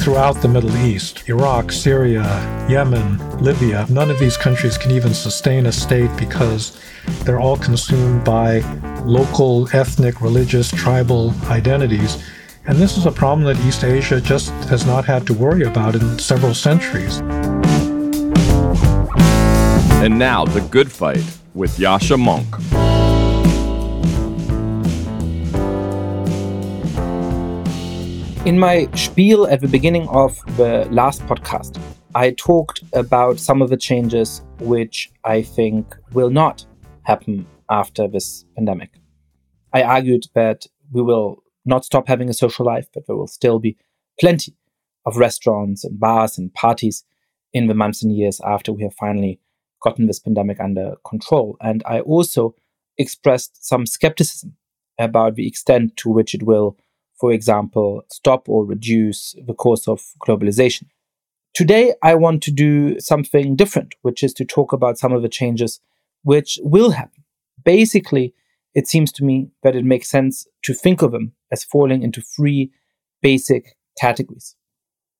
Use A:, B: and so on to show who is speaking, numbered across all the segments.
A: Throughout the Middle East, Iraq, Syria, Yemen, Libya, none of these countries can even sustain a state because they're all consumed by local ethnic, religious, tribal identities. And this is a problem that East Asia just has not had to worry about in several centuries.
B: And now, The Good Fight with Yascha Mounk.
C: In my spiel at the beginning of the last podcast, I talked about some of the changes which I think will not happen after this pandemic. I argued that we will not stop having a social life, but there will still be plenty of restaurants and bars and parties in the months and years after we have finally gotten this pandemic under control. And I also expressed some skepticism about the extent to which it will for example, stop or reduce the course of globalization. Today, I want to do something different, which is to talk about some of the changes which will happen. Basically, it seems to me that it makes sense to think of them as falling into three basic categories.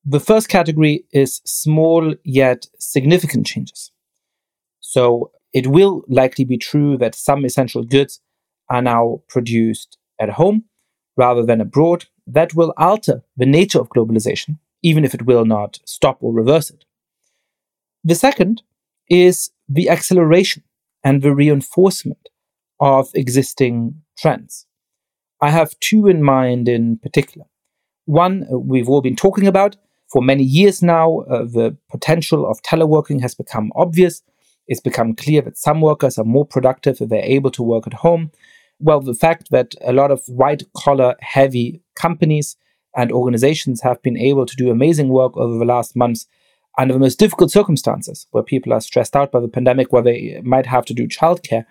C: The first category is small yet significant changes. So it will likely be true that some essential goods are now produced at home rather than abroad, that will alter the nature of globalization, even if it will not stop or reverse it. The second is the acceleration and the reinforcement of existing trends. I have two in mind in particular. One, uh, we've all been talking about for many years now. Uh, the potential of teleworking has become obvious. It's become clear that some workers are more productive if they're able to work at home. Well, the fact that a lot of white collar heavy companies and organizations have been able to do amazing work over the last months under the most difficult circumstances, where people are stressed out by the pandemic, where they might have to do childcare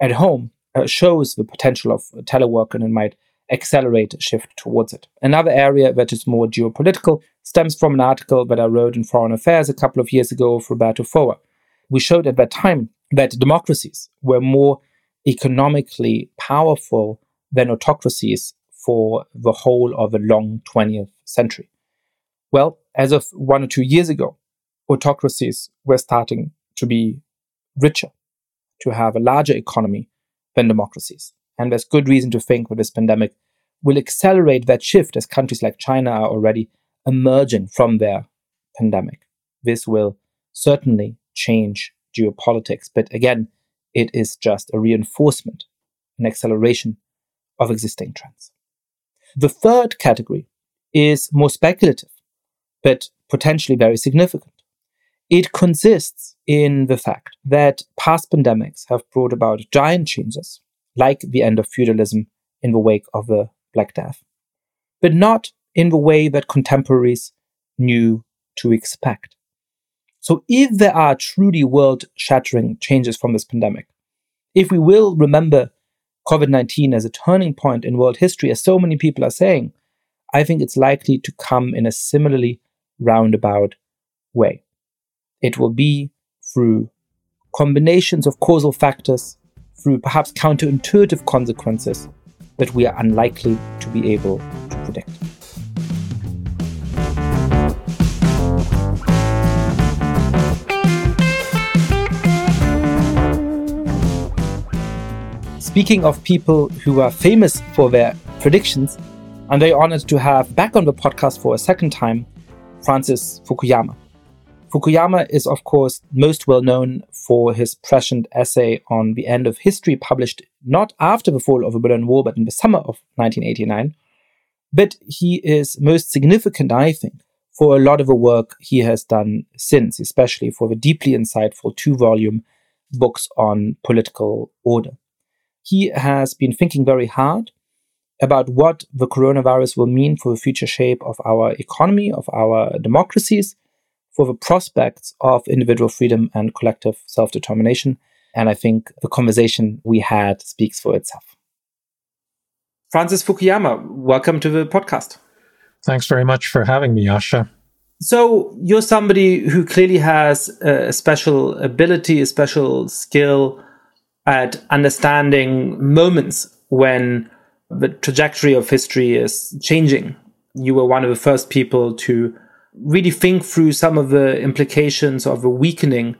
C: at home, uh, shows the potential of telework and it might accelerate a shift towards it. Another area that is more geopolitical stems from an article that I wrote in Foreign Affairs a couple of years ago for Roberto Foa. We showed at that time that democracies were more economically powerful than autocracies for the whole of the long 20th century. Well, as of one or two years ago, autocracies were starting to be richer, to have a larger economy than democracies. And there's good reason to think that this pandemic will accelerate that shift as countries like China are already emerging from their pandemic. This will certainly change geopolitics. But again, it is just a reinforcement, an acceleration of existing trends. The third category is more speculative, but potentially very significant. It consists in the fact that past pandemics have brought about giant changes, like the end of feudalism in the wake of the Black Death, but not in the way that contemporaries knew to expect. So if there are truly world shattering changes from this pandemic, if we will remember COVID 19 as a turning point in world history, as so many people are saying, I think it's likely to come in a similarly roundabout way. It will be through combinations of causal factors, through perhaps counterintuitive consequences that we are unlikely to be able to predict. Speaking of people who are famous for their predictions, I'm very honored to have back on the podcast for a second time Francis Fukuyama. Fukuyama is, of course, most well known for his prescient essay on the end of history, published not after the fall of the Berlin Wall, but in the summer of 1989. But he is most significant, I think, for a lot of the work he has done since, especially for the deeply insightful two volume books on political order. He has been thinking very hard about what the coronavirus will mean for the future shape of our economy, of our democracies, for the prospects of individual freedom and collective self determination. And I think the conversation we had speaks for itself. Francis Fukuyama, welcome to the podcast.
A: Thanks very much for having me, Yascha.
C: So, you're somebody who clearly has a special ability, a special skill at understanding moments when the trajectory of history is changing. You were one of the first people to really think through some of the implications of the weakening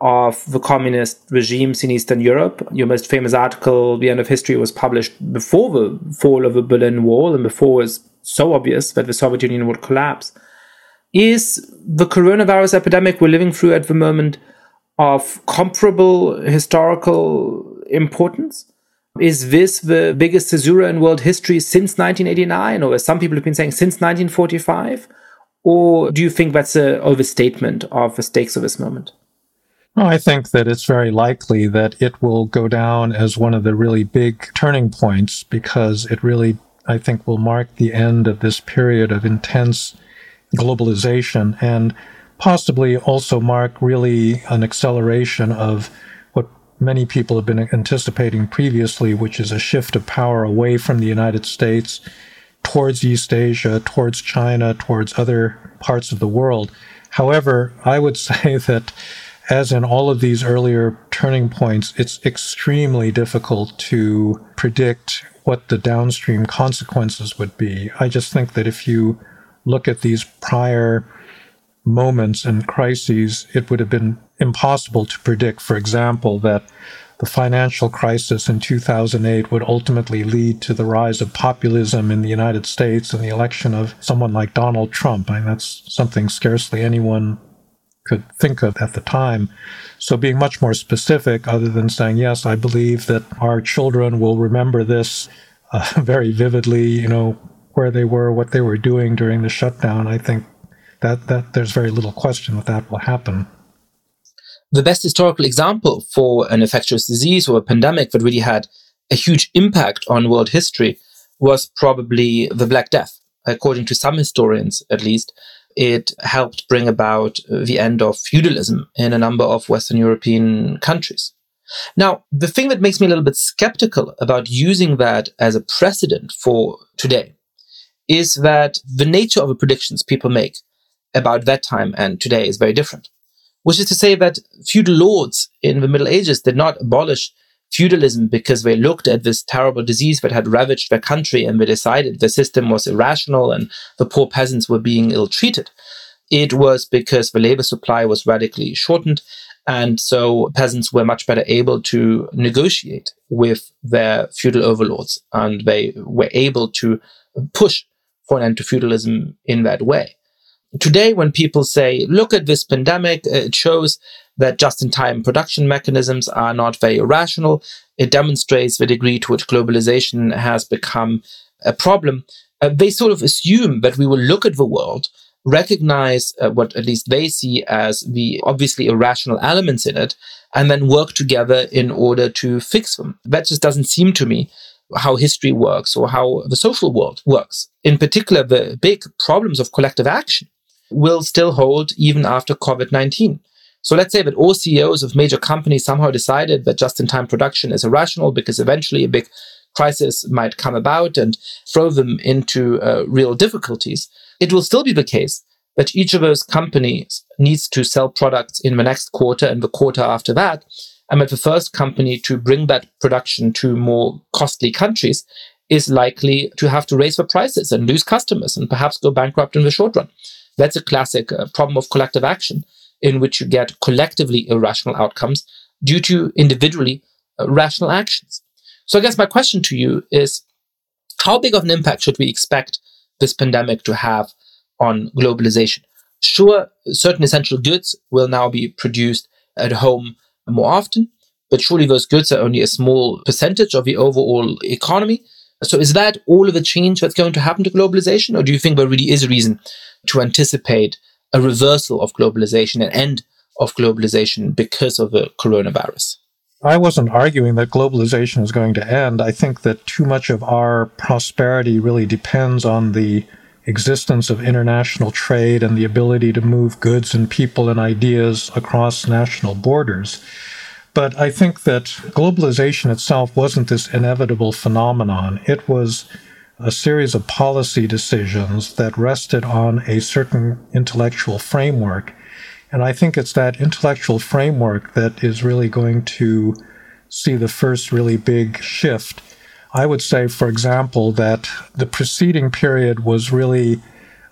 C: of the communist regimes in Eastern Europe. Your most famous article, The End of History, was published before the fall of the Berlin Wall and before it was so obvious that the Soviet Union would collapse. Is the coronavirus epidemic we're living through at the moment of comparable historical importance? Is this the biggest caesura in world history since 1989, or as some people have been saying, since 1945? Or do you think that's an overstatement of the stakes of this moment?
A: I think that it's very likely that it will go down as one of the really big turning points because it really, I think, will mark the end of this period of intense globalization and possibly also mark really an acceleration of what many people have been anticipating previously, which is a shift of power away from the United States towards East Asia, towards China, towards other parts of the world. However, I would say that as in all of these earlier turning points, it's extremely difficult to predict what the downstream consequences would be. I just think that if you look at these prior moments and crises, it would have been impossible to predict, for example, that the financial crisis in 2008 would ultimately lead to the rise of populism in the United States and the election of someone like Donald Trump. I mean, that's something scarcely anyone could think of at the time. So, being much more specific, other than saying, yes, I believe that our children will remember this uh, very vividly, you know, where they were, what they were doing during the shutdown, I think that, that there's very little question that that will happen
C: the best historical example for an infectious disease or a pandemic that really had a huge impact on world history was probably the Black Death. According to some historians, at least, it helped bring about the end of feudalism in a number of Western European countries. Now, the thing that makes me a little bit skeptical about using that as a precedent for today is that the nature of the predictions people make about that time and today is very different which is to say that feudal lords in the Middle Ages did not abolish feudalism because they looked at this terrible disease that had ravaged their country and they decided the system was irrational and the poor peasants were being ill treated. It was because the labor supply was radically shortened. And so peasants were much better able to negotiate with their feudal overlords and they were able to push for an end to feudalism in that way. Today, when people say, look at this pandemic, it shows that just in time production mechanisms are not very rational. It demonstrates the degree to which globalization has become a problem. Uh, they sort of assume that we will look at the world, recognize uh, what at least they see as the obviously irrational elements in it, and then work together in order to fix them. That just doesn't seem to me how history works or how the social world works. In particular, the big problems of collective action will still hold even after COVID 19. So let's say that all CEOs of major companies somehow decided that just in time production is irrational because eventually a big crisis might come about and throw them into uh, real difficulties. It will still be the case that each of those companies needs to sell products in the next quarter and the quarter after that. And that the first company to bring that production to more costly countries is likely to have to raise the prices and lose customers and perhaps go bankrupt in the short run. That's a classic uh, problem of collective action in which you get collectively irrational outcomes due to individually uh, rational actions. So I guess my question to you is how big of an impact should we expect this pandemic to have on globalization? Sure, certain essential goods will now be produced at home more often, but surely those goods are only a small percentage of the overall economy. So is that all of the change that's going to happen to globalization? Or do you think there really is a reason to anticipate a reversal of globalization, an end of globalization because of the coronavirus?
A: I wasn't arguing that globalization is going to end. I think that too much of our prosperity really depends on the existence of international trade and the ability to move goods and people and ideas across national borders. But I think that globalization itself wasn't this inevitable phenomenon. It was a series of policy decisions that rested on a certain intellectual framework. And I think it's that intellectual framework that is really going to see the first really big shift. I would say, for example, that the preceding period was really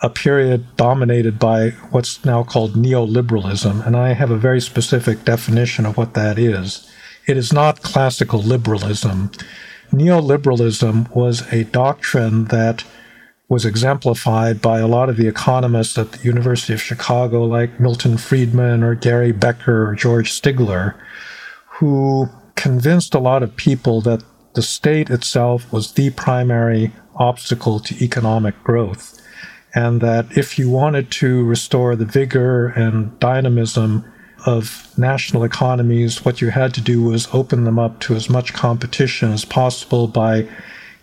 A: a period dominated by what's now called neoliberalism, and I have a very specific definition of what that is. It is not classical liberalism. Neoliberalism was a doctrine that was exemplified by a lot of the economists at the University of Chicago, like Milton Friedman or Gary Becker or George Stigler, who convinced a lot of people that the state itself was the primary obstacle to economic growth and that if you wanted to restore the vigor and dynamism of national economies, what you had to do was open them up to as much competition as possible by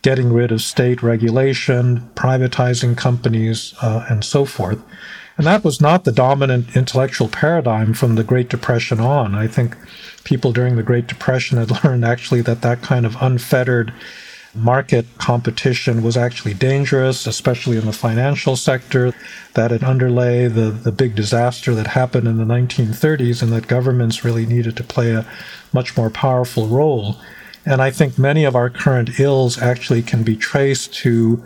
A: getting rid of state regulation, privatizing companies, uh, and so forth. And that was not the dominant intellectual paradigm from the Great Depression on. I think people during the Great Depression had learned actually that that kind of unfettered market competition was actually dangerous, especially in the financial sector, that it underlay the, the big disaster that happened in the 1930s, and that governments really needed to play a much more powerful role. And I think many of our current ills actually can be traced to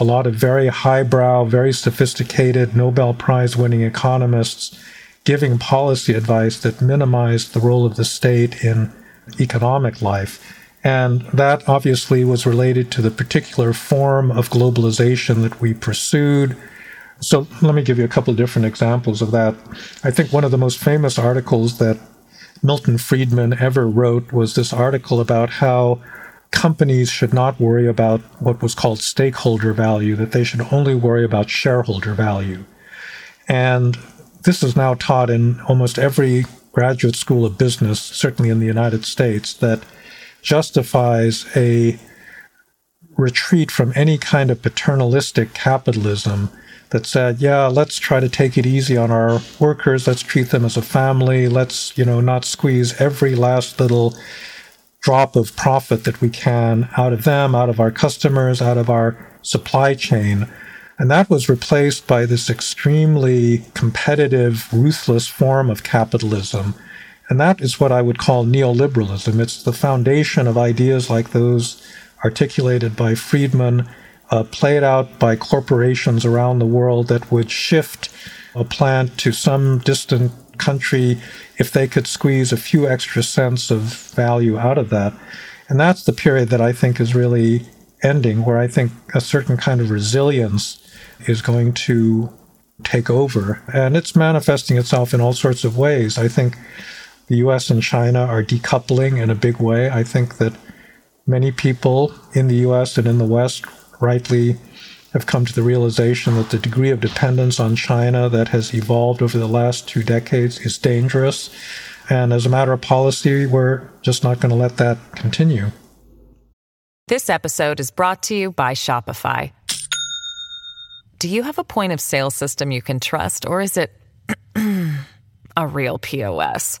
A: a lot of very highbrow, very sophisticated Nobel Prize winning economists giving policy advice that minimized the role of the state in economic life. And that obviously was related to the particular form of globalization that we pursued. So let me give you a couple of different examples of that. I think one of the most famous articles that Milton Friedman ever wrote was this article about how companies should not worry about what was called stakeholder value, that they should only worry about shareholder value. And this is now taught in almost every graduate school of business, certainly in the United States, that justifies a retreat from any kind of paternalistic capitalism that said, yeah, let's try to take it easy on our workers, let's treat them as a family, let's, you know, not squeeze every last little drop of profit that we can out of them, out of our customers, out of our supply chain. And that was replaced by this extremely competitive, ruthless form of capitalism and that is what I would call neoliberalism. It's the foundation of ideas like those articulated by Friedman, uh, played out by corporations around the world that would shift a plant to some distant country if they could squeeze a few extra cents of value out of that. And that's the period that I think is really ending, where I think a certain kind of resilience is going to take over. And it's manifesting itself in all sorts of ways. I think the US and China are decoupling in a big way. I think that many people in the US and in the West rightly have come to the realization that the degree of dependence on China that has evolved over the last two decades is dangerous. And as a matter of policy, we're just not going to let that continue.
D: This episode is brought to you by Shopify. Do you have a point of sale system you can trust, or is it a real POS?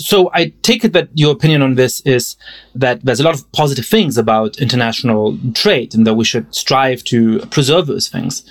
C: So I take it that your opinion on this is that there's a lot of positive things about international trade and that we should strive to preserve those things.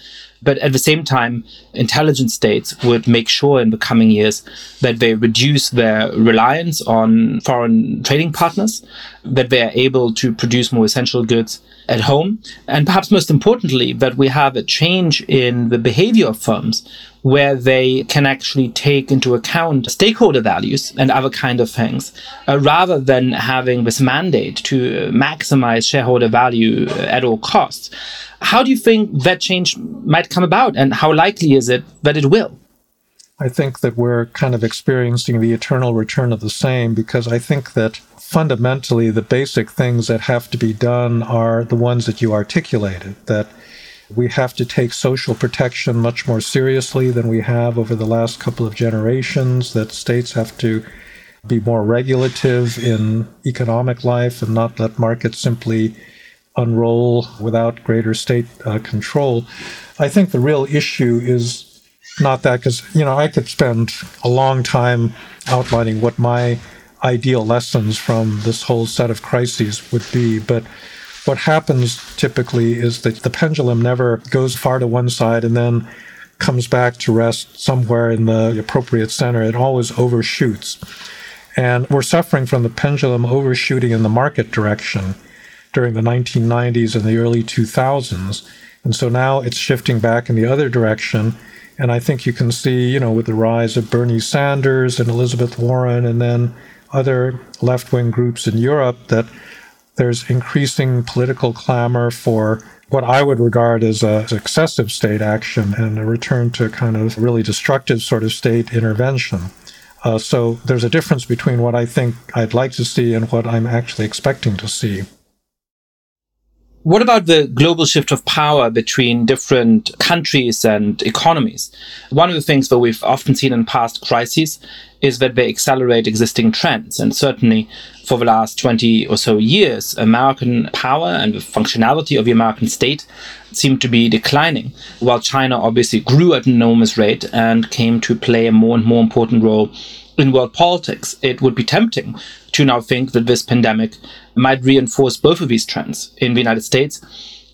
C: But at the same time, intelligent states would make sure in the coming years that they reduce their reliance on foreign trading partners, that they are able to produce more essential goods at home, and perhaps most importantly, that we have a change in the behavior of firms where they can actually take into account stakeholder values and other kind of things, uh, rather than having this mandate to maximize shareholder value at all costs. How do you think that change might come about, and how likely is it that it will?
A: I think that we're kind of experiencing the eternal return of the same because I think that fundamentally the basic things that have to be done are the ones that you articulated that we have to take social protection much more seriously than we have over the last couple of generations, that states have to be more regulative in economic life and not let markets simply unroll without greater state uh, control. I think the real issue is not that, because, you know, I could spend a long time outlining what my ideal lessons from this whole set of crises would be, but what happens typically is that the pendulum never goes far to one side and then comes back to rest somewhere in the appropriate center. It always overshoots. And we're suffering from the pendulum overshooting in the market direction during the 1990s and the early 2000s. And so now it's shifting back in the other direction. And I think you can see, you know, with the rise of Bernie Sanders and Elizabeth Warren and then other left wing groups in Europe that there's increasing political clamor for what I would regard as a excessive state action and a return to kind of really destructive sort of state intervention. Uh, so there's a difference between what I think I'd like to see and what I'm actually expecting to see.
C: What about the global shift of power between different countries and economies? One of the things that we've often seen in past crises is that they accelerate existing trends. And certainly for the last 20 or so years, American power and the functionality of the American state seemed to be declining, while China obviously grew at an enormous rate and came to play a more and more important role in world politics. It would be tempting to now think that this pandemic might reinforce both of these trends. In the United States,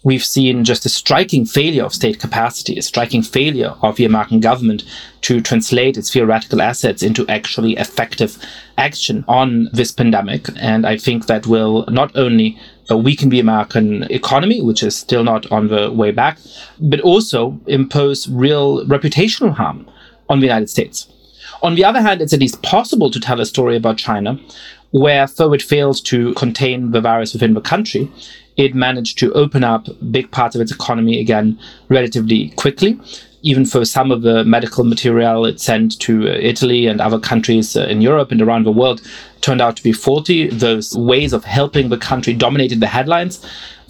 C: we've seen just a striking failure of state capacity, a striking failure of the American government to translate its theoretical assets into actually effective action on this pandemic. And I think that will not only uh, weaken the American economy, which is still not on the way back, but also impose real reputational harm on the United States. On the other hand, it's at least possible to tell a story about China where, though it failed to contain the virus within the country, it managed to open up big parts of its economy again relatively quickly. Even for some of the medical material it sent to uh, Italy and other countries uh, in Europe and around the world turned out to be faulty. Those ways of helping the country dominated the headlines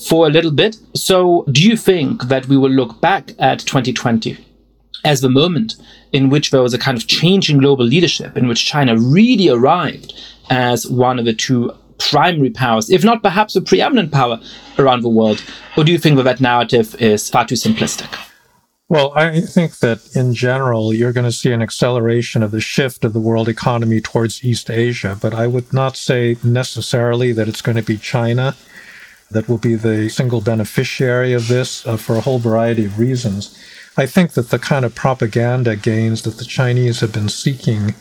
C: for a little bit. So, do you think that we will look back at 2020 as the moment in which there was a kind of change in global leadership, in which China really arrived as one of the two primary powers, if not perhaps a preeminent power around the world? Or do you think that that narrative is far too simplistic?
A: Well, I think that in general, you're going to see an acceleration of the shift of the world economy towards East Asia, but I would not say necessarily that it's going to be China that will be the single beneficiary of this uh, for a whole variety of reasons. I think that the kind of propaganda gains that the Chinese have been seeking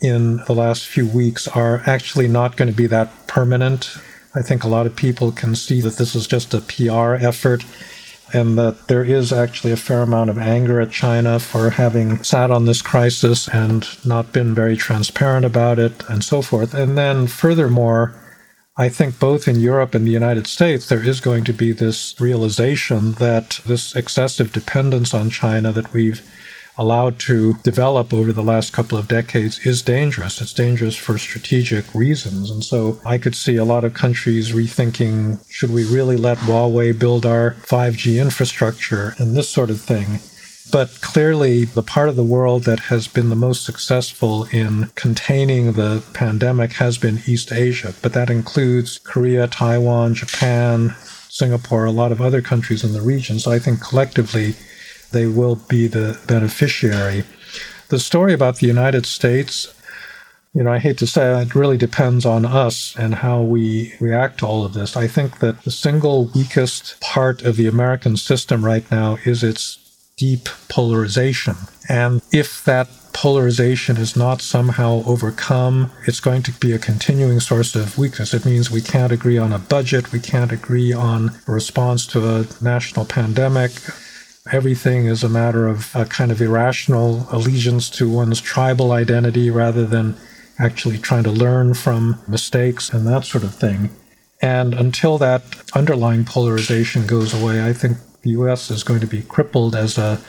A: in the last few weeks are actually not going to be that permanent. I think a lot of people can see that this is just a PR effort and that there is actually a fair amount of anger at China for having sat on this crisis and not been very transparent about it and so forth. And then, furthermore, I think both in Europe and the United States, there is going to be this realization that this excessive dependence on China that we've allowed to develop over the last couple of decades is dangerous. It's dangerous for strategic reasons. And so I could see a lot of countries rethinking should we really let Huawei build our 5G infrastructure and this sort of thing. But clearly, the part of the world that has been the most successful in containing the pandemic has been East Asia. But that includes Korea, Taiwan, Japan, Singapore, a lot of other countries in the region. So I think collectively, they will be the beneficiary. The story about the United States, you know, I hate to say it really depends on us and how we react to all of this. I think that the single weakest part of the American system right now is its deep polarization. And if that polarization is not somehow overcome, it's going to be a continuing source of weakness. It means we can't agree on a budget, we can't agree on a response to a national pandemic everything is a matter of a kind of irrational allegiance to one's tribal identity rather than actually trying to learn from mistakes and that sort of thing. And until that underlying polarization goes away, I think the US is going to be crippled as a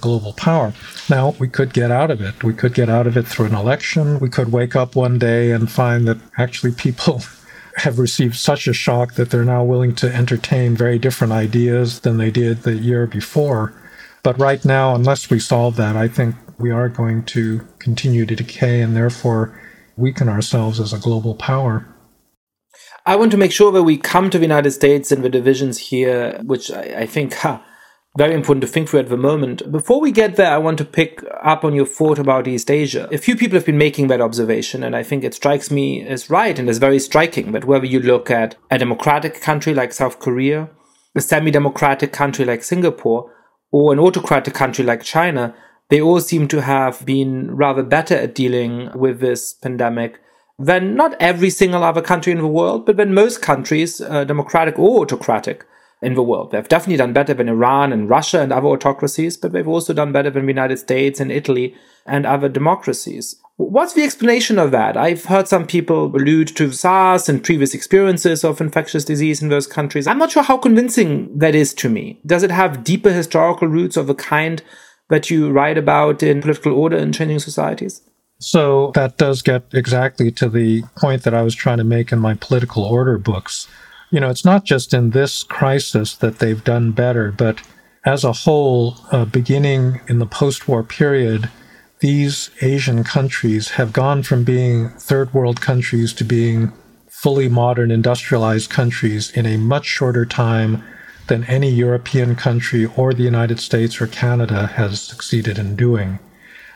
A: global power. Now, we could get out of it. We could get out of it through an election. We could wake up one day and find that actually people have received such a shock that they're now willing to entertain very different ideas than they did the year before. But right now, unless we solve that, I think we are going to continue to decay and therefore weaken ourselves as a global power.
C: I want to make sure that we come to the United States and the divisions here, which I, I think ha, very important to think through at the moment. Before we get there, I want to pick up on your thought about East Asia. A few people have been making that observation, and I think it strikes me as right and as very striking that whether you look at a democratic country like South Korea, a semi democratic country like Singapore, or an autocratic country like China, they all seem to have been rather better at dealing with this pandemic than not every single other country in the world, but than most countries, uh, democratic or autocratic in the world. They've definitely done better than Iran and Russia and other autocracies, but they've also done better than the United States and Italy and other democracies. What's the explanation of that? I've heard some people allude to SARS and previous experiences of infectious disease in those countries. I'm not sure how convincing that is to me. Does it have deeper historical roots of the kind that you write about in Political Order and Changing Societies?
A: So that does get exactly to the point that I was trying to make in my political order books you know, it's not just in this crisis that they've done better, but as a whole, uh, beginning in the post war period, these Asian countries have gone from being third world countries to being fully modern industrialized countries in a much shorter time than any European country or the United States or Canada has succeeded in doing.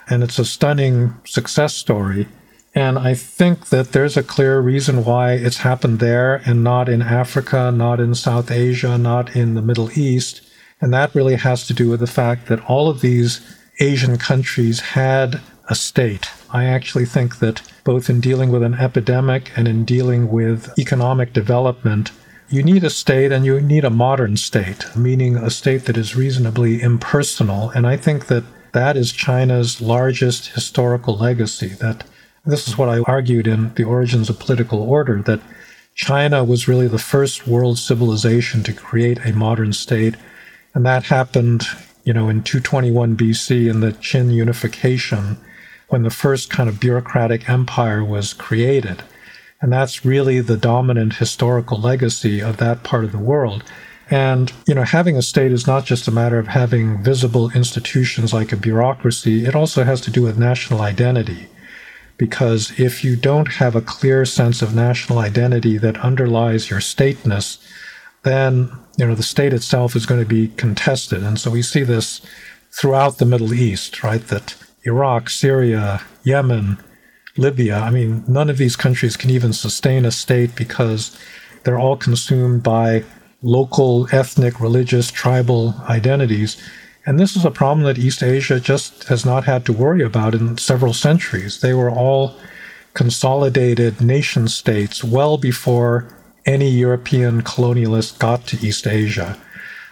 A: And it's a stunning success story. And I think that there's a clear reason why it's happened there and not in Africa, not in South Asia, not in the Middle East. And that really has to do with the fact that all of these Asian countries had a state. I actually think that both in dealing with an epidemic and in dealing with economic development, you need a state and you need a modern state, meaning a state that is reasonably impersonal. And I think that that is China's largest historical legacy, that this is what I argued in The Origins of Political Order that China was really the first world civilization to create a modern state. And that happened, you know, in 221 BC in the Qin unification when the first kind of bureaucratic empire was created. And that's really the dominant historical legacy of that part of the world. And, you know, having a state is not just a matter of having visible institutions like a bureaucracy, it also has to do with national identity because if you don't have a clear sense of national identity that underlies your stateness, then you know the state itself is going to be contested. And so we see this throughout the Middle East, right? That Iraq, Syria, Yemen, Libya, I mean, none of these countries can even sustain a state because they're all consumed by local, ethnic, religious, tribal identities and this is a problem that East Asia just has not had to worry about in several centuries. They were all consolidated nation states well before any European colonialist got to East Asia.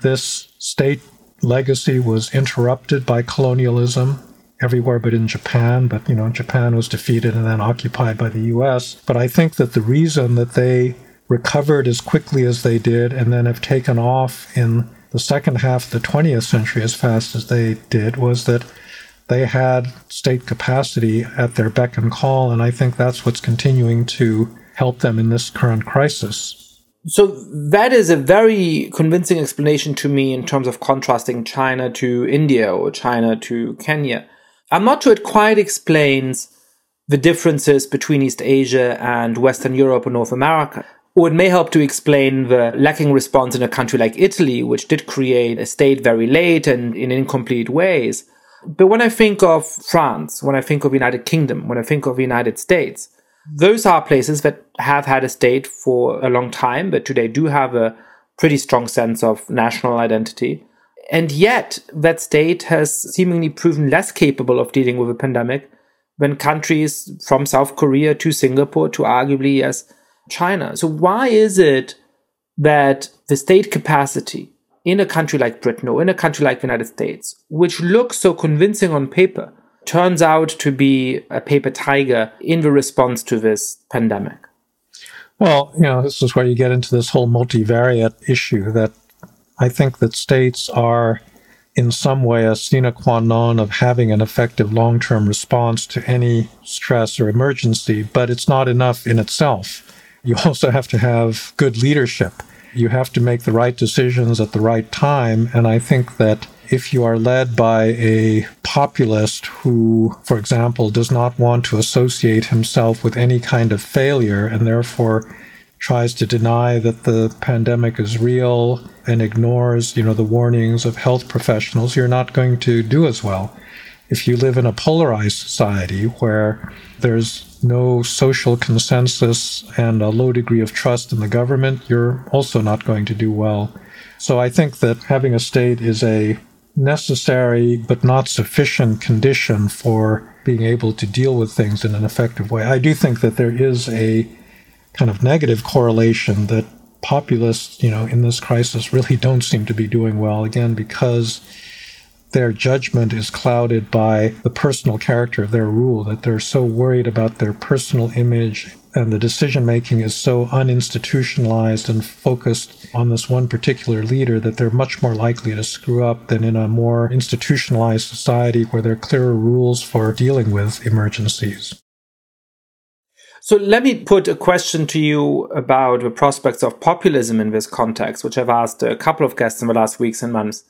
A: This state legacy was interrupted by colonialism everywhere but in Japan, but you know, Japan was defeated and then occupied by the US. But I think that the reason that they recovered as quickly as they did and then have taken off in the second half of the 20th century as fast as they did was that they had state capacity at their beck and call. And I think that's what's continuing to help them in this current crisis.
C: So that is a very convincing explanation to me in terms of contrasting China to India or China to Kenya. I'm not sure it quite explains the differences between East Asia and Western Europe or North America. Or it may help to explain the lacking response in a country like Italy, which did create a state very late and in incomplete ways. But when I think of France, when I think of the United Kingdom, when I think of the United States, those are places that have had a state for a long time, but today do have a pretty strong sense of national identity. And yet, that state has seemingly proven less capable of dealing with a pandemic when countries from South Korea to Singapore to arguably, yes, China. So why is it that the state capacity in a country like Britain or in a country like the United States, which looks so convincing on paper, turns out to be a paper tiger in the response to this pandemic?
A: Well, you know, this is where you get into this whole multivariate issue that I think that states are in some way a sine qua non of having an effective long term response to any stress or emergency, but it's not enough in itself. You also have to have good leadership. You have to make the right decisions at the right time. And I think that if you are led by a populist who, for example, does not want to associate himself with any kind of failure and therefore tries to deny that the pandemic is real and ignores, you know, the warnings of health professionals, you're not going to do as well. If you live in a polarized society where there's no social consensus and a low degree of trust in the government, you're also not going to do well. So I think that having a state is a necessary but not sufficient condition for being able to deal with things in an effective way. I do think that there is a kind of negative correlation that populists, you know, in this crisis really don't seem to be doing well, again, because their judgment is clouded by the personal character of their rule, that they're so worried about their personal image and the decision making is so uninstitutionalized and focused on this one particular leader that they're much more likely to screw up than in a more institutionalized society where there are clearer rules for dealing with emergencies.
C: So let me put a question to you about the prospects of populism in this context, which I've asked a couple of guests in the last weeks and months,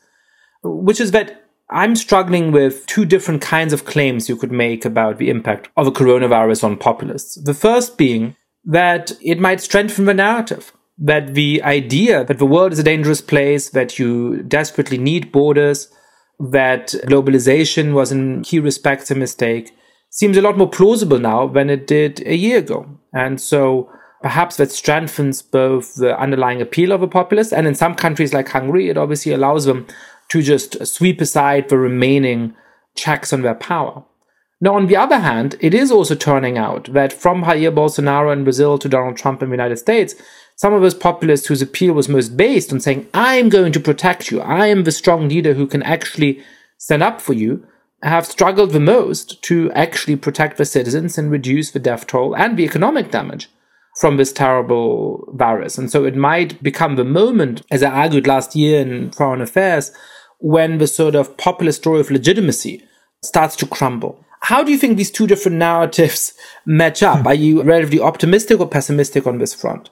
C: which is that I'm struggling with two different kinds of claims you could make about the impact of a coronavirus on populists. The first being that it might strengthen the narrative, that the idea that the world is a dangerous place, that you desperately need borders, that globalization was in key respects a mistake, seems a lot more plausible now than it did a year ago. And so perhaps that strengthens both the underlying appeal of a populist and in some countries like Hungary, it obviously allows them to just sweep aside the remaining checks on their power. Now, on the other hand, it is also turning out that from Jair Bolsonaro in Brazil to Donald Trump in the United States, some of those populists whose appeal was most based on saying, I'm going to protect you, I am the strong leader who can actually stand up for you, have struggled the most to actually protect the citizens and reduce the death toll and the economic damage from this terrible virus. And so it might become the moment, as I argued last year in Foreign Affairs, when the sort of popular story of legitimacy starts to crumble. How do you think these two different narratives match up? Are you relatively optimistic or pessimistic on this front?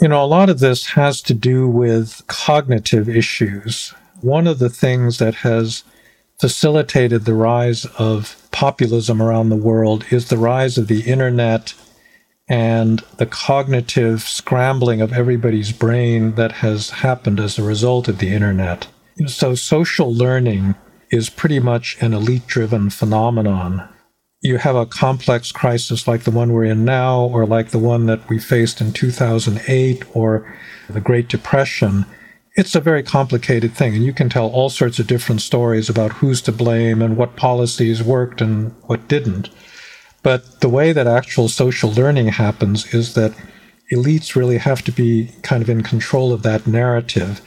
A: You know, a lot of this has to do with cognitive issues. One of the things that has facilitated the rise of populism around the world is the rise of the internet and the cognitive scrambling of everybody's brain that has happened as a result of the internet. So, social learning is pretty much an elite driven phenomenon. You have a complex crisis like the one we're in now, or like the one that we faced in 2008, or the Great Depression it's a very complicated thing, and you can tell all sorts of different stories about who's to blame and what policies worked and what didn't. But the way that actual social learning happens is that elites really have to be kind of in control of that narrative.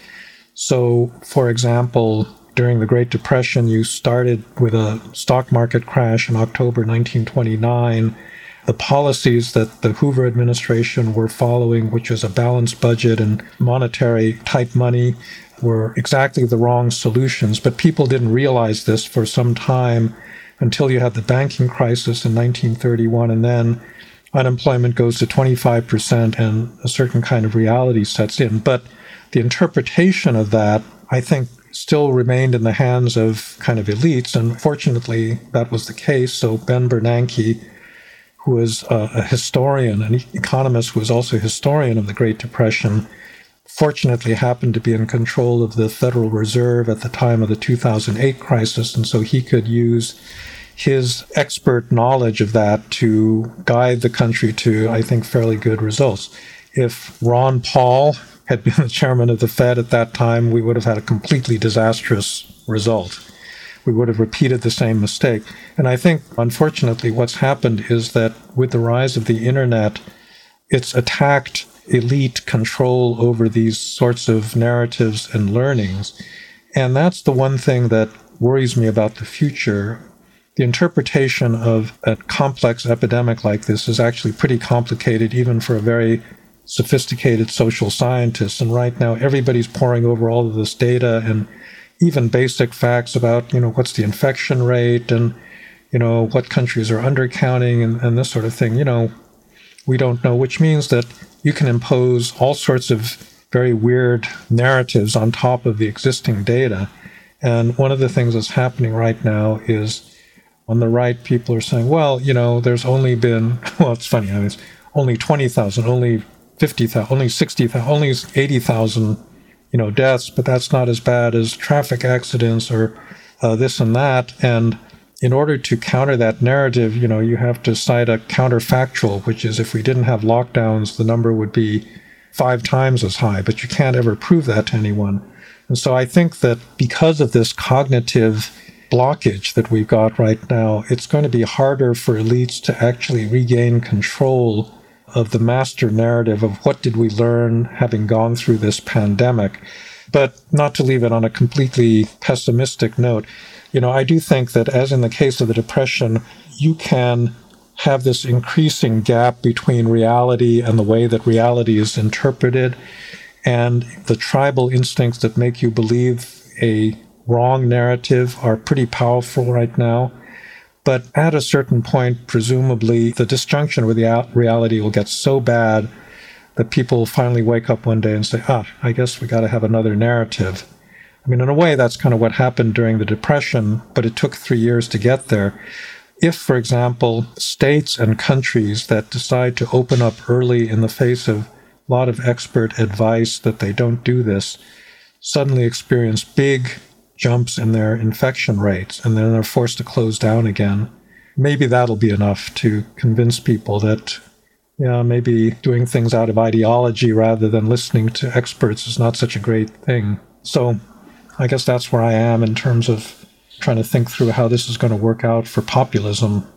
A: So, for example, during the Great Depression, you started with a stock market crash in October 1929 the policies that the Hoover administration were following, which was a balanced budget and monetary tight money, were exactly the wrong solutions. But people didn't realize this for some time until you had the banking crisis in 1931, and then unemployment goes to 25% and a certain kind of reality sets in. But the interpretation of that, I think, still remained in the hands of kind of elites. And fortunately, that was the case. So Ben Bernanke who was a, historian, an economist who was also a historian of the Great Depression, fortunately happened to be in control of the Federal Reserve at the time of the 2008 crisis, and so he could use his expert knowledge of that to guide the country to, I think, fairly good results. If Ron Paul had been the chairman of the Fed at that time, we would have had a completely disastrous result we would have repeated the same mistake. And I think, unfortunately, what's happened is that with the rise of the internet, it's attacked elite control over these sorts of narratives and learnings. And that's the one thing that worries me about the future. The interpretation of a complex epidemic like this is actually pretty complicated, even for a very sophisticated social scientists. And right now, everybody's poring over all of this data and even basic facts about, you know, what's the infection rate and, you know, what countries are undercounting and, and this sort of thing, you know, we don't know, which means that you can impose all sorts of very weird narratives on top of the existing data. And one of the things that's happening right now is on the right, people are saying, well, you know, there's only been, well, it's funny, I mean, it's only 20,000, only 50,000, only 60,000, only 80,000, you know, deaths, but that's not as bad as traffic accidents or uh, this and that. And in order to counter that narrative, you know, you have to cite a counterfactual, which is if we didn't have lockdowns, the number would be five times as high, but you can't ever prove that to anyone. And so I think that because of this cognitive blockage that we've got right now, it's going to be harder for elites to actually regain control of the master narrative of what did we learn having gone through this pandemic. But not to leave it on a completely pessimistic note, you know, I do think that as in the case of the Depression, you can have this increasing gap between reality and the way that reality is interpreted and the tribal instincts that make you believe a wrong narrative are pretty powerful right now. But at a certain point, presumably, the disjunction with the reality will get so bad that people finally wake up one day and say, ah, I guess we got to have another narrative. I mean, in a way, that's kind of what happened during the Depression, but it took three years to get there. If, for example, states and countries that decide to open up early in the face of a lot of expert advice that they don't do this, suddenly experience big jumps in their infection rates and then they're forced to close down again. Maybe that'll be enough to convince people that, yeah, maybe doing things out of ideology rather than listening to experts is not such a great thing. So I guess that's where I am in terms of trying to think through how this is going to work out for populism.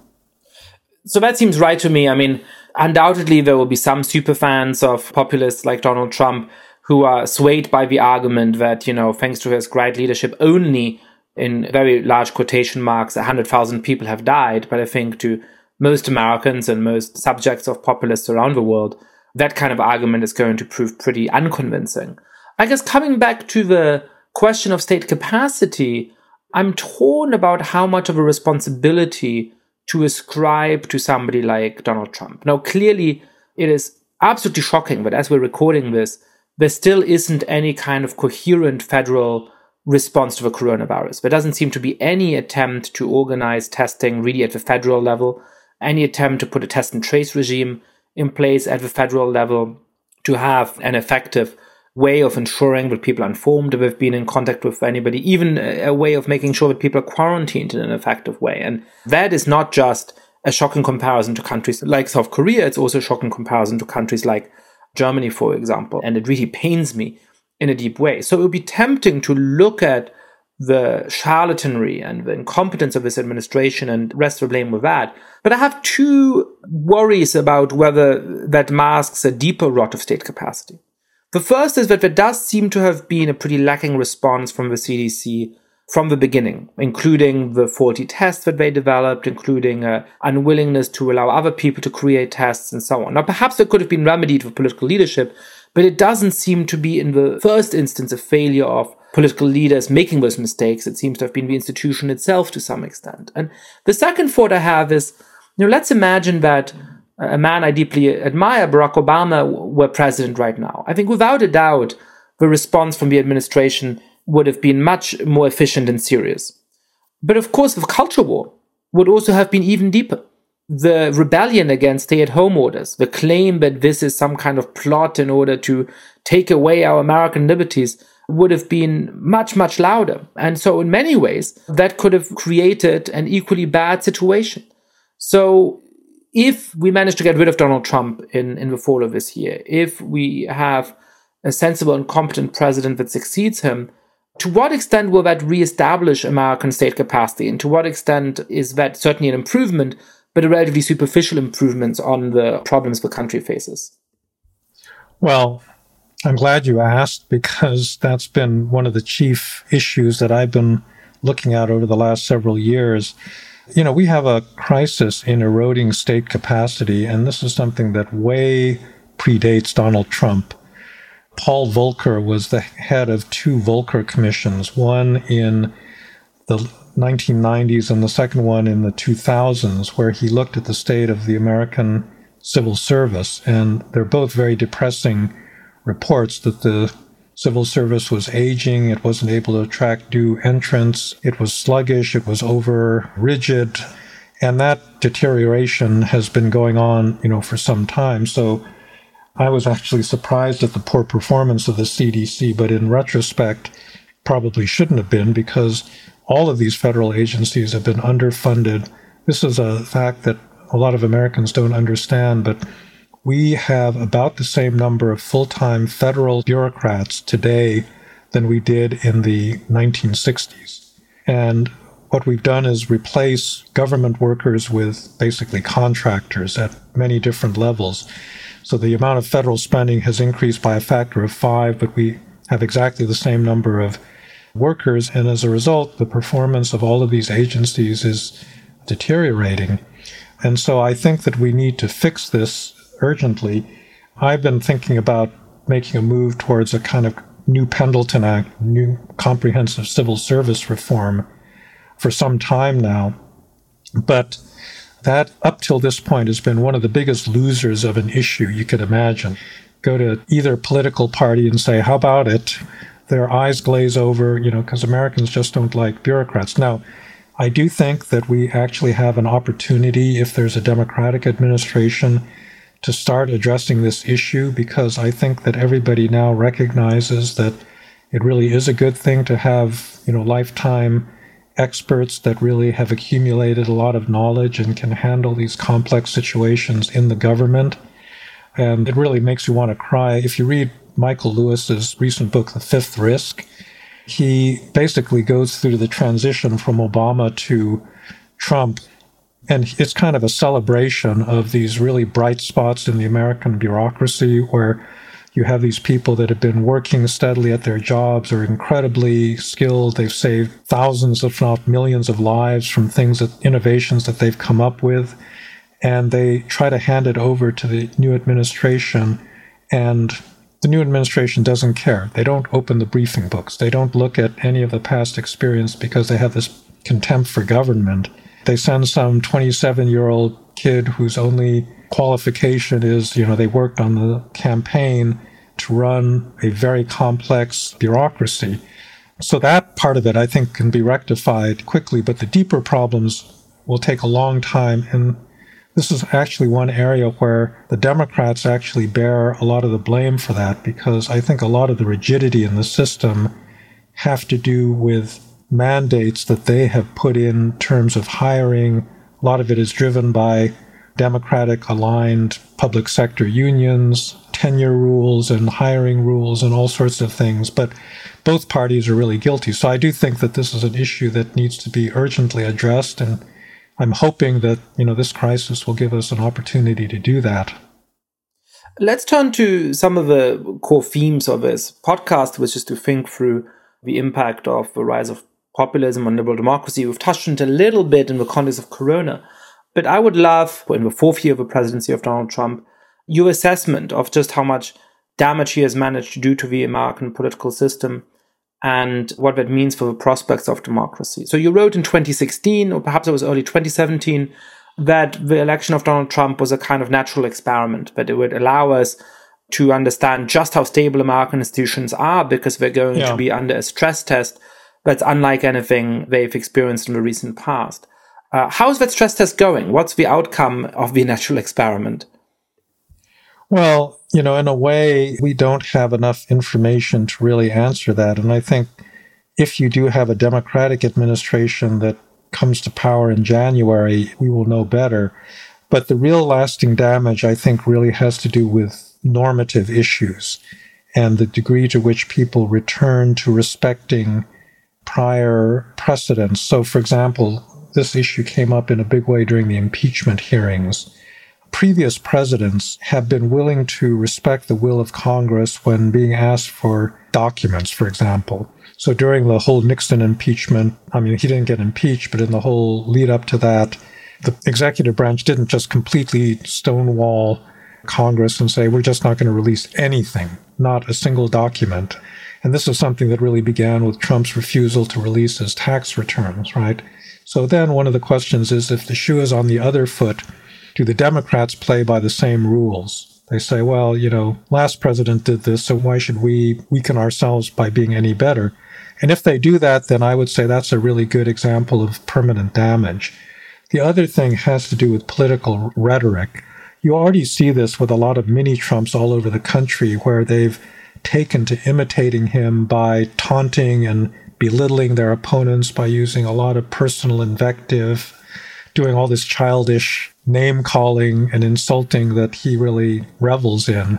C: So that seems right to me. I mean, undoubtedly, there will be some super fans of populists like Donald Trump who are swayed by the argument that, you know, thanks to his great leadership, only in very large quotation marks, 100,000 people have died. But I think to most Americans and most subjects of populists around the world, that kind of argument is going to prove pretty unconvincing. I guess coming back to the question of state capacity, I'm torn about how much of a responsibility to ascribe to somebody like Donald Trump. Now, clearly, it is absolutely shocking that as we're recording this, there still isn't any kind of coherent federal response to the coronavirus. There doesn't seem to be any attempt to organize testing really at the federal level, any attempt to put a test and trace regime in place at the federal level to have an effective way of ensuring that people are informed if they've been in contact with anybody, even a way of making sure that people are quarantined in an effective way. And that is not just a shocking comparison to countries like South Korea, it's also a shocking comparison to countries like Germany, for example. And it really pains me in a deep way. So it would be tempting to look at the charlatanry and the incompetence of this administration and rest the blame with that. But I have two worries about whether that masks a deeper rot of state capacity. The first is that there does seem to have been a pretty lacking response from the CDC from the beginning, including the faulty tests that they developed, including uh, unwillingness to allow other people to create tests and so on. Now, perhaps it could have been remedied with political leadership, but it doesn't seem to be in the first instance a failure of political leaders making those mistakes. It seems to have been the institution itself to some extent. And the second thought I have is, you know, let's imagine that a man I deeply admire, Barack Obama, were president right now. I think without a doubt, the response from the administration would have been much more efficient and serious. But of course, the culture war would also have been even deeper. The rebellion against stay at home orders, the claim that this is some kind of plot in order to take away our American liberties, would have been much, much louder. And so, in many ways, that could have created an equally bad situation. So, if we manage to get rid of Donald Trump in, in the fall of this year, if we have a sensible and competent president that succeeds him, to what extent will that reestablish American state capacity? And to what extent is that certainly an improvement, but a relatively superficial improvement on the problems the country faces?
A: Well, I'm glad you asked because that's been one of the chief issues that I've been looking at over the last several years. You know, we have a crisis in eroding state capacity, and this is something that way predates Donald Trump. Paul Volcker was the head of two Volcker commissions, one in the 1990s and the second one in the 2000s, where he looked at the state of the American civil service. And they're both very depressing reports that the civil service was aging, it wasn't able to attract new entrants, it was sluggish, it was over rigid. And that deterioration has been going on, you know, for some time. So I was actually surprised at the poor performance of the CDC, but in retrospect, probably shouldn't have been because all of these federal agencies have been underfunded. This is a fact that a lot of Americans don't understand, but we have about the same number of full time federal bureaucrats today than we did in the 1960s. And what we've done is replace government workers with basically contractors at many different levels. So the amount of federal spending has increased by a factor of five, but we have exactly the same number of workers. And as a result, the performance of all of these agencies is deteriorating. And so I think that we need to fix this urgently. I've been thinking about making a move towards a kind of new Pendleton Act, new comprehensive civil service reform for some time now. But that, up till this point, has been one of the biggest losers of an issue you could imagine. Go to either political party and say, How about it? Their eyes glaze over, you know, because Americans just don't like bureaucrats. Now, I do think that we actually have an opportunity, if there's a Democratic administration, to start addressing this issue because I think that everybody now recognizes that it really is a good thing to have, you know, lifetime experts that really have accumulated a lot of knowledge and can handle these complex situations in the government. And it really makes you want to cry. If you read Michael Lewis's recent book, The Fifth Risk, he basically goes through the transition from Obama to Trump. And it's kind of a celebration of these really bright spots in the American bureaucracy where you have these people that have been working steadily at their jobs, are incredibly skilled. They've saved thousands, if not millions, of lives from things that innovations that they've come up with. And they try to hand it over to the new administration. And the new administration doesn't care. They don't open the briefing books. They don't look at any of the past experience because they have this contempt for government. They send some 27 year old kid whose only qualification is, you know, they worked on the campaign to run a very complex bureaucracy. So that part of it, I think, can be rectified quickly, but the deeper problems will take a long time. And this is actually one area where the Democrats actually bear a lot of the blame for that, because I think a lot of the rigidity in the system have to do with mandates that they have put in terms of hiring. A lot of it is driven by Democratic aligned public sector unions, tenure rules and hiring rules and all sorts of things. But both parties are really guilty. So I do think that this is an issue that needs to be urgently addressed. And I'm hoping that, you know, this crisis will give us an opportunity to do that.
C: Let's turn to some of the core themes of this podcast, which is to think through the impact of the rise of populism on liberal democracy. We've touched on it a little bit in the context of Corona. But I would love, in the fourth year of the presidency of Donald Trump, your assessment of just how much damage he has managed to do to the American political system and what that means for the prospects of democracy. So you wrote in 2016, or perhaps it was early 2017, that the election of Donald Trump was a kind of natural experiment, that it would allow us to understand just how stable American institutions are because they're going yeah. to be under a stress test that's unlike anything they've experienced in the recent past. Uh, how's that stress test going? What's the outcome of the natural experiment?
A: Well, you know, in a way, we don't have enough information to really answer that. And I think if you do have a Democratic administration that comes to power in January, we will know better. But the real lasting damage, I think, really has to do with normative issues and the degree to which people return to respecting prior precedents. So, for example, this issue came up in a big way during the impeachment hearings. Previous presidents have been willing to respect the will of Congress when being asked for documents, for example. So during the whole Nixon impeachment, I mean, he didn't get impeached, but in the whole lead up to that, the executive branch didn't just completely stonewall Congress and say, we're just not going to release anything, not a single document. And this is something that really began with Trump's refusal to release his tax returns, right? So then one of the questions is if the shoe is on the other foot, do the Democrats play by the same rules? They say, well, you know, last president did this, so why should we weaken ourselves by being any better? And if they do that, then I would say that's a really good example of permanent damage. The other thing has to do with political rhetoric. You already see this with a lot of mini Trumps all over the country where they've taken to imitating him by taunting and belittling their opponents by using a lot of personal invective, doing all this childish name calling and insulting that he really revels in.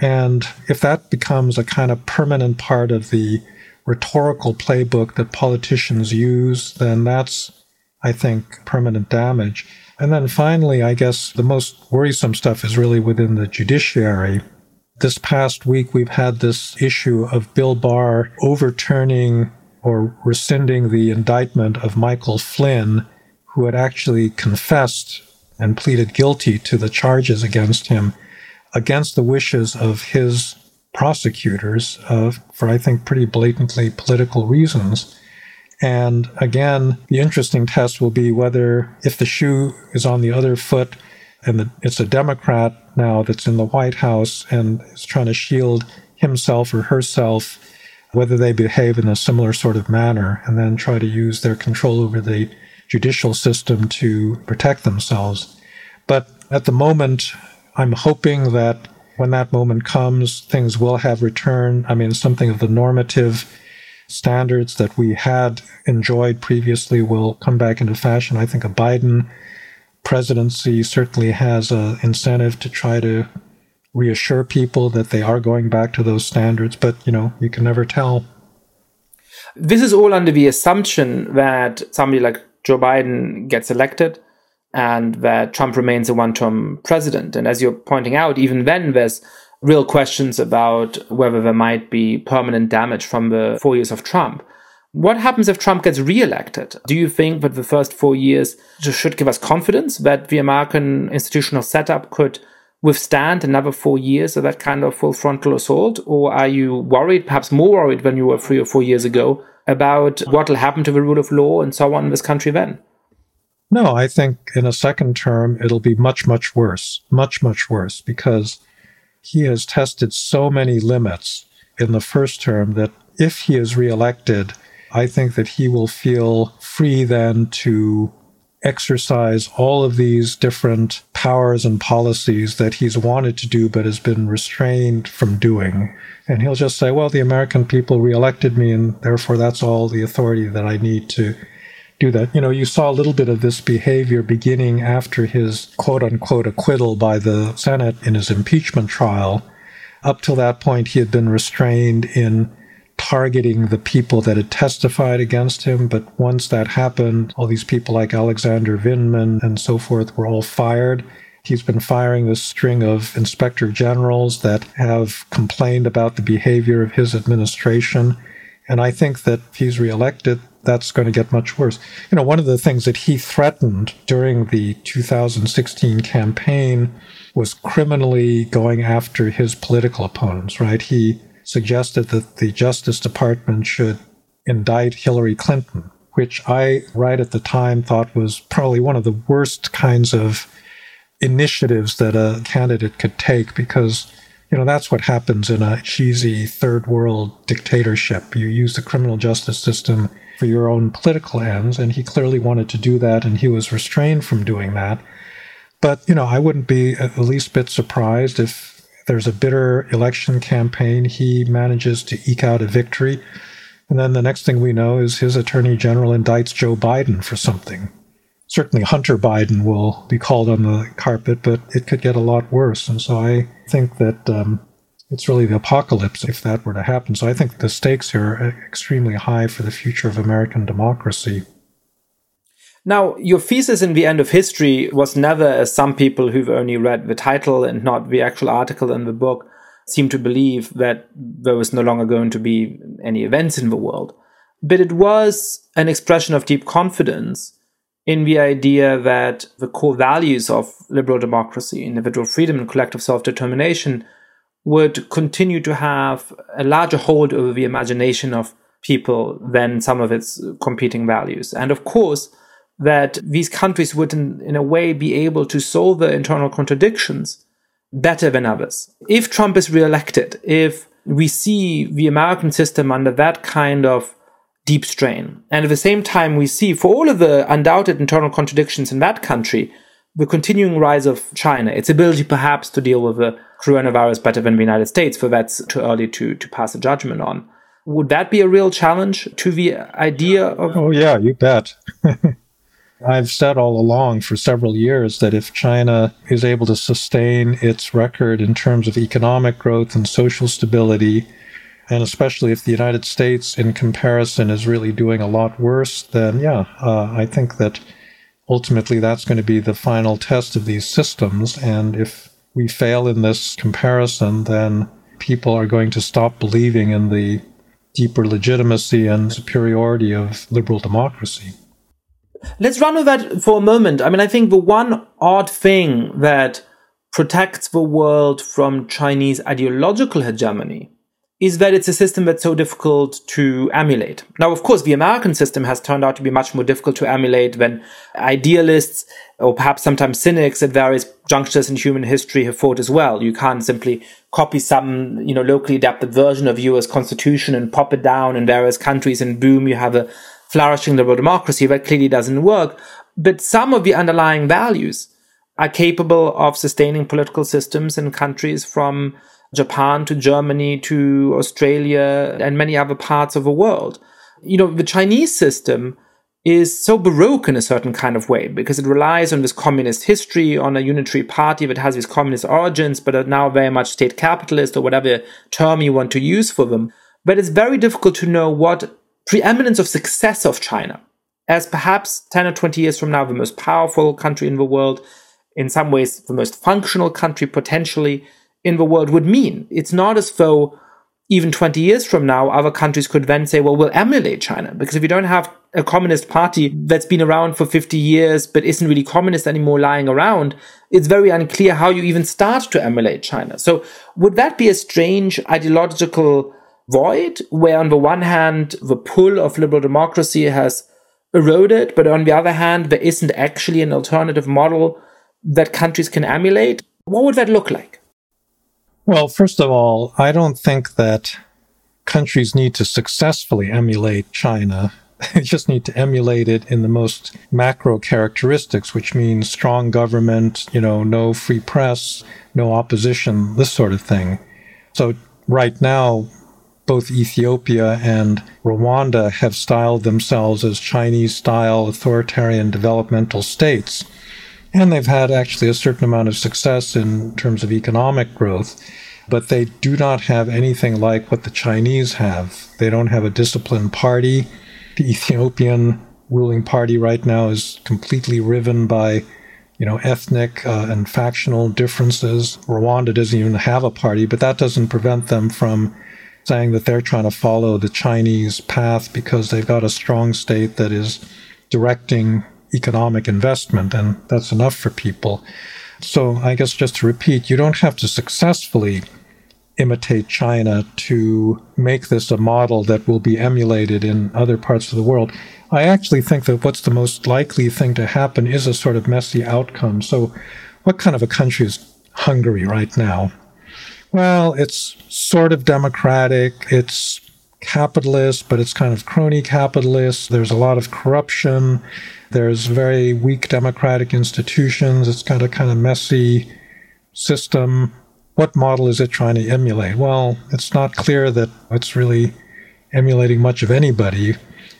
A: And if that becomes a kind of permanent part of the rhetorical playbook that politicians use, then that's, I think, permanent damage. And then finally, I guess the most worrisome stuff is really within the judiciary. This past week, we've had this issue of Bill Barr overturning or rescinding the indictment of Michael Flynn, who had actually confessed and pleaded guilty to the charges against him against the wishes of his prosecutors uh, for, I think, pretty blatantly political reasons. And again, the interesting test will be whether, if the shoe is on the other foot and the, it's a Democrat now that's in the White House and is trying to shield himself or herself whether they behave in a similar sort of manner and then try to use their control over the judicial system to protect themselves. But at the moment, I'm hoping that when that moment comes, things will have returned. I mean, something of the normative standards that we had enjoyed previously will come back into fashion. I think a Biden presidency certainly has an incentive to try to reassure people that they are going back to those standards, but you know, you can never tell.
C: This is all under the assumption that somebody like Joe Biden gets elected and that Trump remains a one term president. And as you're pointing out, even then there's real questions about whether there might be permanent damage from the four years of Trump. What happens if Trump gets reelected? Do you think that the first four years should give us confidence that the American institutional setup could withstand another four years of that kind of full frontal assault? Or are you worried, perhaps more worried than you were three or four years ago, about what will happen to the rule of law and so on in this country then?
A: No, I think in a second term, it'll be much, much worse, much, much worse, because he has tested so many limits in the first term that if he is reelected, I think that he will feel free then to exercise all of these different powers and policies that he's wanted to do but has been restrained from doing. And he'll just say, well, the American people reelected me, and therefore that's all the authority that I need to do that. You know, you saw a little bit of this behavior beginning after his quote unquote acquittal by the Senate in his impeachment trial. Up till that point, he had been restrained in targeting the people that had testified against him. But once that happened, all these people like Alexander Vindman and so forth were all fired. He's been firing this string of inspector generals that have complained about the behavior of his administration. And I think that if he's reelected, that's going to get much worse. You know, one of the things that he threatened during the 2016 campaign was criminally going after his political opponents, right? He suggested that the Justice Department should indict Hillary Clinton, which I, right at the time, thought was probably one of the worst kinds of initiatives that a candidate could take because, you know, that's what happens in a cheesy third world dictatorship. You use the criminal justice system for your own political ends, and he clearly wanted to do that, and he was restrained from doing that. But, you know, I wouldn't be the least bit surprised if there's a bitter election campaign. He manages to eke out a victory. And then the next thing we know is his attorney general indicts Joe Biden for something. Certainly, Hunter Biden will be called on the carpet, but it could get a lot worse. And so I think that um, it's really the apocalypse if that were to happen. So I think the stakes here are extremely high for the future of American democracy.
C: Now, your thesis in the end of history was never, as some people who've only read the title and not the actual article in the book seem to believe, that there was no longer going to be any events in the world. But it was an expression of deep confidence in the idea that the core values of liberal democracy, individual freedom, and collective self determination would continue to have a larger hold over the imagination of people than some of its competing values. And of course, that these countries would, in, in a way, be able to solve their internal contradictions better than others. If Trump is reelected, if we see the American system under that kind of deep strain, and at the same time, we see, for all of the undoubted internal contradictions in that country, the continuing rise of China, its ability perhaps to deal with the coronavirus better than the United States, for that's too early to, to pass a judgment on. Would that be a real challenge to the idea of?
A: Oh, yeah, you bet. I've said all along for several years that if China is able to sustain its record in terms of economic growth and social stability, and especially if the United States, in comparison, is really doing a lot worse, then yeah, uh, I think that ultimately that's going to be the final test of these systems. And if we fail in this comparison, then people are going to stop believing in the deeper legitimacy and superiority of liberal democracy.
C: Let's run with that for a moment. I mean, I think the one odd thing that protects the world from Chinese ideological hegemony is that it's a system that's so difficult to emulate. Now, of course, the American system has turned out to be much more difficult to emulate than idealists or perhaps sometimes cynics at various junctures in human history have thought as well. You can't simply copy some, you know, locally adapted version of US constitution and pop it down in various countries and boom, you have a flourishing liberal democracy. That clearly doesn't work. But some of the underlying values are capable of sustaining political systems in countries from Japan to Germany to Australia and many other parts of the world. You know, the Chinese system is so baroque in a certain kind of way because it relies on this communist history, on a unitary party that has these communist origins, but are now very much state capitalist or whatever term you want to use for them. But it's very difficult to know what preeminence of success of China as perhaps 10 or 20 years from now the most powerful country in the world, in some ways the most functional country potentially in the world would mean. It's not as though even 20 years from now, other countries could then say, well, we'll emulate China. Because if you don't have a communist party that's been around for 50 years but isn't really communist anymore lying around, it's very unclear how you even start to emulate China. So would that be a strange ideological void where on the one hand, the pull of liberal democracy has eroded, but on the other hand, there isn't actually an alternative model that countries can emulate? What would that look like?
A: Well, first of all, I don't think that countries need to successfully emulate China. They just need to emulate it in the most macro characteristics, which means strong government, you know, no free press, no opposition, this sort of thing. So right now, both Ethiopia and Rwanda have styled themselves as Chinese style authoritarian developmental states. And they've had actually a certain amount of success in terms of economic growth, but they do not have anything like what the Chinese have. They don't have a disciplined party. The Ethiopian ruling party right now is completely riven by you know, ethnic uh, and factional differences. Rwanda doesn't even have a party, but that doesn't prevent them from saying that they're trying to follow the Chinese path because they've got a strong state that is directing economic investment, and that's enough for people. So, I guess just to repeat, you don't have to successfully imitate China to make this a model that will be emulated in other parts of the world. I actually think that what's the most likely thing to happen is a sort of messy outcome. So, what kind of a country is Hungary right now? Well, it's sort of democratic. It's capitalist, but it's kind of crony capitalist. There's a lot of corruption. There's very weak democratic institutions. It's got a kind of messy system. What model is it trying to emulate? Well, it's not clear that it's really emulating much of anybody.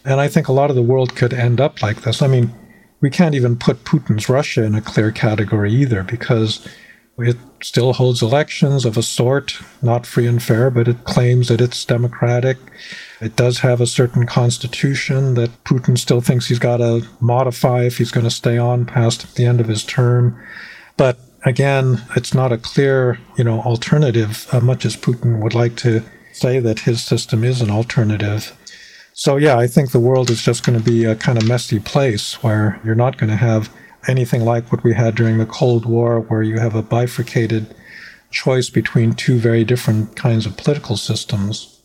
A: And I think a lot of the world could end up like this. I mean, we can't even put Putin's Russia in a clear category either because it still holds elections of a sort, not free and fair, but it claims that it's democratic. It does have a certain constitution that Putin still thinks he's got to modify if he's going to stay on past the end of his term. But again, it's not a clear, you know, alternative, uh, much as Putin would like to say that his system is an alternative. So, yeah, I think the world is just going to be a kind of messy place where you're not going to have anything like what we had during the Cold War, where you have a bifurcated choice between two very different kinds of political systems.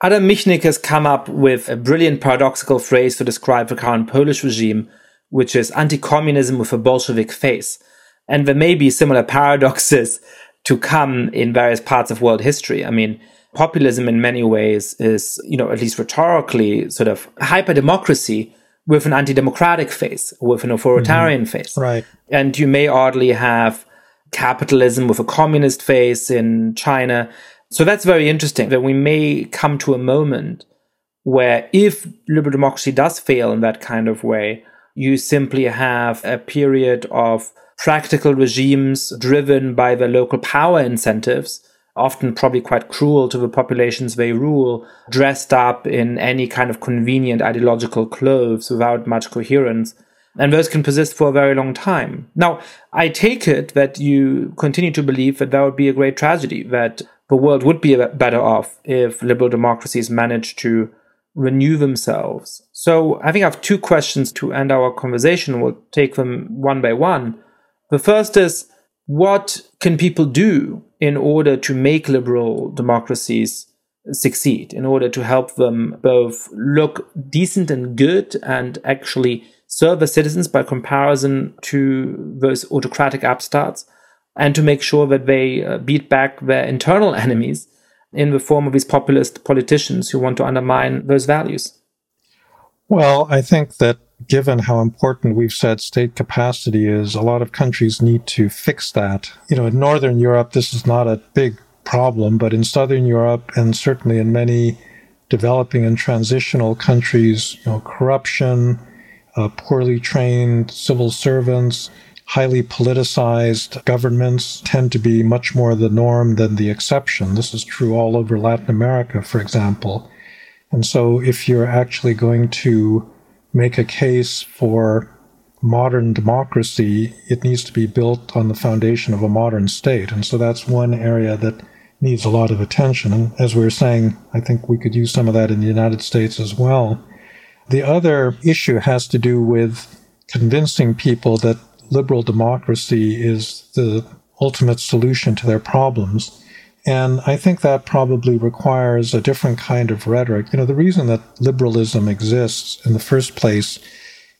C: Adam Michnik has come up with a brilliant paradoxical phrase to describe the current Polish regime, which is anti communism with a Bolshevik face. And there may be similar paradoxes to come in various parts of world history. I mean, populism in many ways is, you know, at least rhetorically, sort of hyper democracy with an anti democratic face, with an authoritarian mm-hmm. face.
A: Right.
C: And you may oddly have capitalism with a communist face in China. So that's very interesting that we may come to a moment where if liberal democracy does fail in that kind of way, you simply have a period of practical regimes driven by the local power incentives, often probably quite cruel to the populations they rule, dressed up in any kind of convenient ideological clothes without much coherence. And those can persist for a very long time. Now, I take it that you continue to believe that that would be a great tragedy, that the world would be better off if liberal democracies managed to renew themselves. So I think I have two questions to end our conversation. We'll take them one by one. The first is what can people do in order to make liberal democracies succeed, in order to help them both look decent and good and actually serve the citizens by comparison to those autocratic upstarts, and to make sure that they uh, beat back their internal enemies in the form of these populist politicians who want to undermine those values?
A: Well, I think that given how important we've said state capacity is, a lot of countries need to fix that. You know, in Northern Europe, this is not a big problem, but in Southern Europe, and certainly in many developing and transitional countries, you know, corruption, uh, poorly trained civil servants, highly politicized governments tend to be much more the norm than the exception. This is true all over Latin America, for example. And so, if you're actually going to make a case for modern democracy, it needs to be built on the foundation of a modern state. And so, that's one area that needs a lot of attention. And as we were saying, I think we could use some of that in the United States as well. The other issue has to do with convincing people that liberal democracy is the ultimate solution to their problems. And I think that probably requires a different kind of rhetoric. You know, the reason that liberalism exists in the first place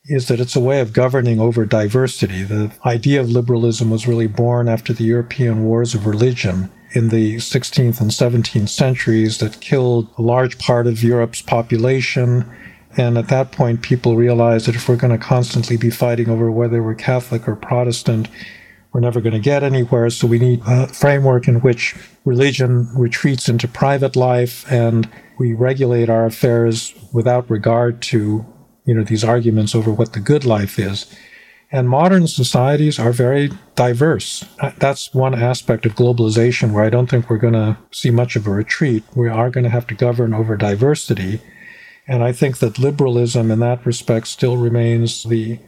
A: is that it's a way of governing over diversity. The idea of liberalism was really born after the European wars of religion in the 16th and 17th centuries that killed a large part of Europe's population and at that point, people realized that if we're going to constantly be fighting over whether we're Catholic or Protestant, we're never going to get anywhere. So we need a framework in which religion retreats into private life and we regulate our affairs without regard to, you know, these arguments over what the good life is. And modern societies are very diverse. Uh, that's one aspect of globalization where I don't think we're going to see much of a retreat. We are going to have to govern over diversity. And I think that liberalism in that respect still remains the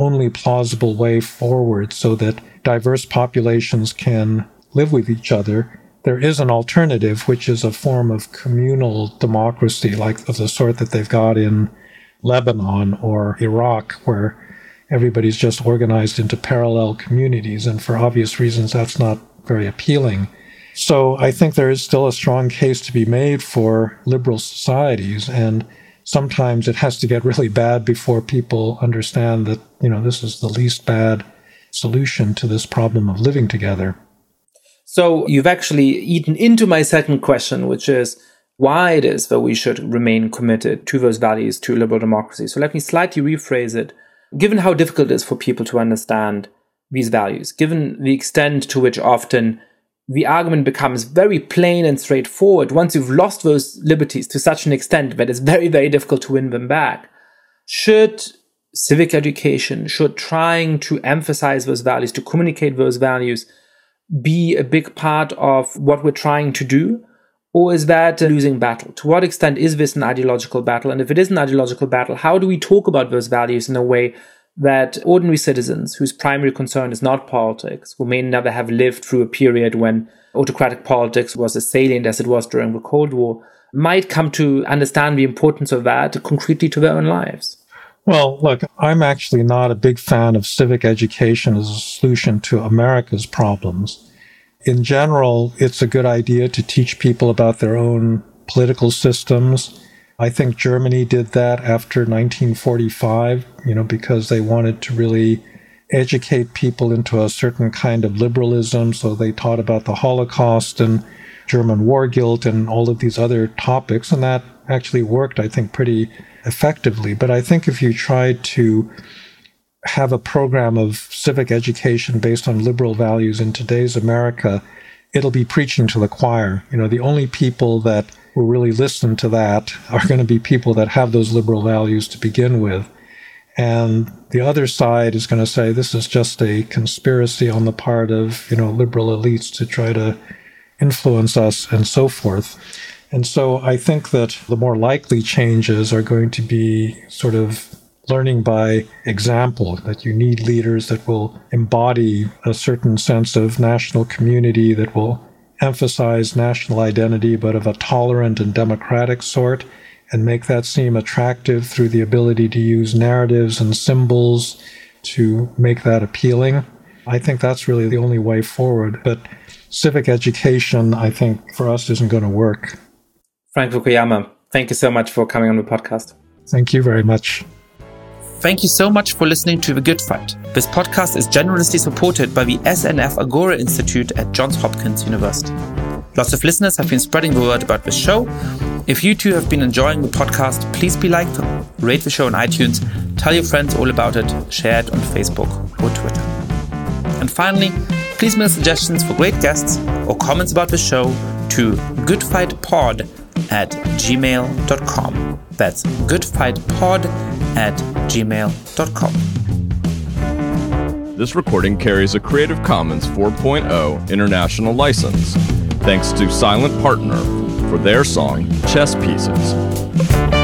A: only plausible way forward so that diverse populations can live with each other. There is an alternative, which is a form of communal democracy, like of the sort that they've got in Lebanon or Iraq, where everybody's just organized into parallel communities. And for obvious reasons, that's not very appealing. So I think there is still a strong case to be made for liberal societies. And sometimes it has to get really bad before people understand that, you know, this is the least bad solution to this problem of living together.
C: So you've actually eaten into my second question, which is why it is that we should remain committed to those values, to liberal democracy. So let me slightly rephrase it. Given how difficult it is for people to understand these values, given the extent to which often the argument becomes very plain and straightforward once you've lost those liberties to such an extent that it's very, very difficult to win them back. Should civic education, should trying to emphasize those values, to communicate those values, be a big part of what we're trying to do? Or is that a losing battle? To what extent is this an ideological battle? And if it is an ideological battle, how do we talk about those values in a way that ordinary citizens whose primary concern is not politics, who may never have lived through a period when autocratic politics was as salient as it was during the Cold War, might come to understand the importance of that concretely to their own lives.
A: Well, look, I'm actually not a big fan of civic education as a solution to America's problems. In general, it's a good idea to teach people about their own political systems. I think Germany did that after 1945, you know, because they wanted to really educate people into a certain kind of liberalism. So they taught about the Holocaust and German war guilt and all of these other topics. And that actually worked, I think, pretty effectively. But I think if you tried to have a program of civic education based on liberal values in today's America, it'll be preaching to the choir. You know, the only people that will really listen to that are going to be people that have those liberal values to begin with. And the other side is going to say this is just a conspiracy on the part of, you know, liberal elites to try to influence us and so forth. And so I think that the more likely changes are going to be sort of learning by example, that you need leaders that will embody a certain sense of national community, that will emphasize national identity, but of a tolerant and democratic sort, and make that seem attractive through the ability to use narratives and symbols to make that appealing. I think that's really the only way forward. But civic education, I think, for us isn't going to work.
C: Frank Fukuyama, thank you so much for coming on the podcast.
A: Thank you very much.
C: Thank you so much for listening to The Good Fight. This podcast is generously supported by the SNF Agora Institute at Johns Hopkins University. Lots of listeners have been spreading the word about this show. If you too have been enjoying the podcast, please be like, rate the show on iTunes, tell your friends all about it, share it on Facebook or Twitter. And finally, please mail suggestions for great guests or comments about the show to goodfightpod at gmail.com. That's goodfightpod at gmail.com.
B: This recording carries a Creative Commons 4.0 international license. Thanks to Silent Partner for their song Chess Pieces.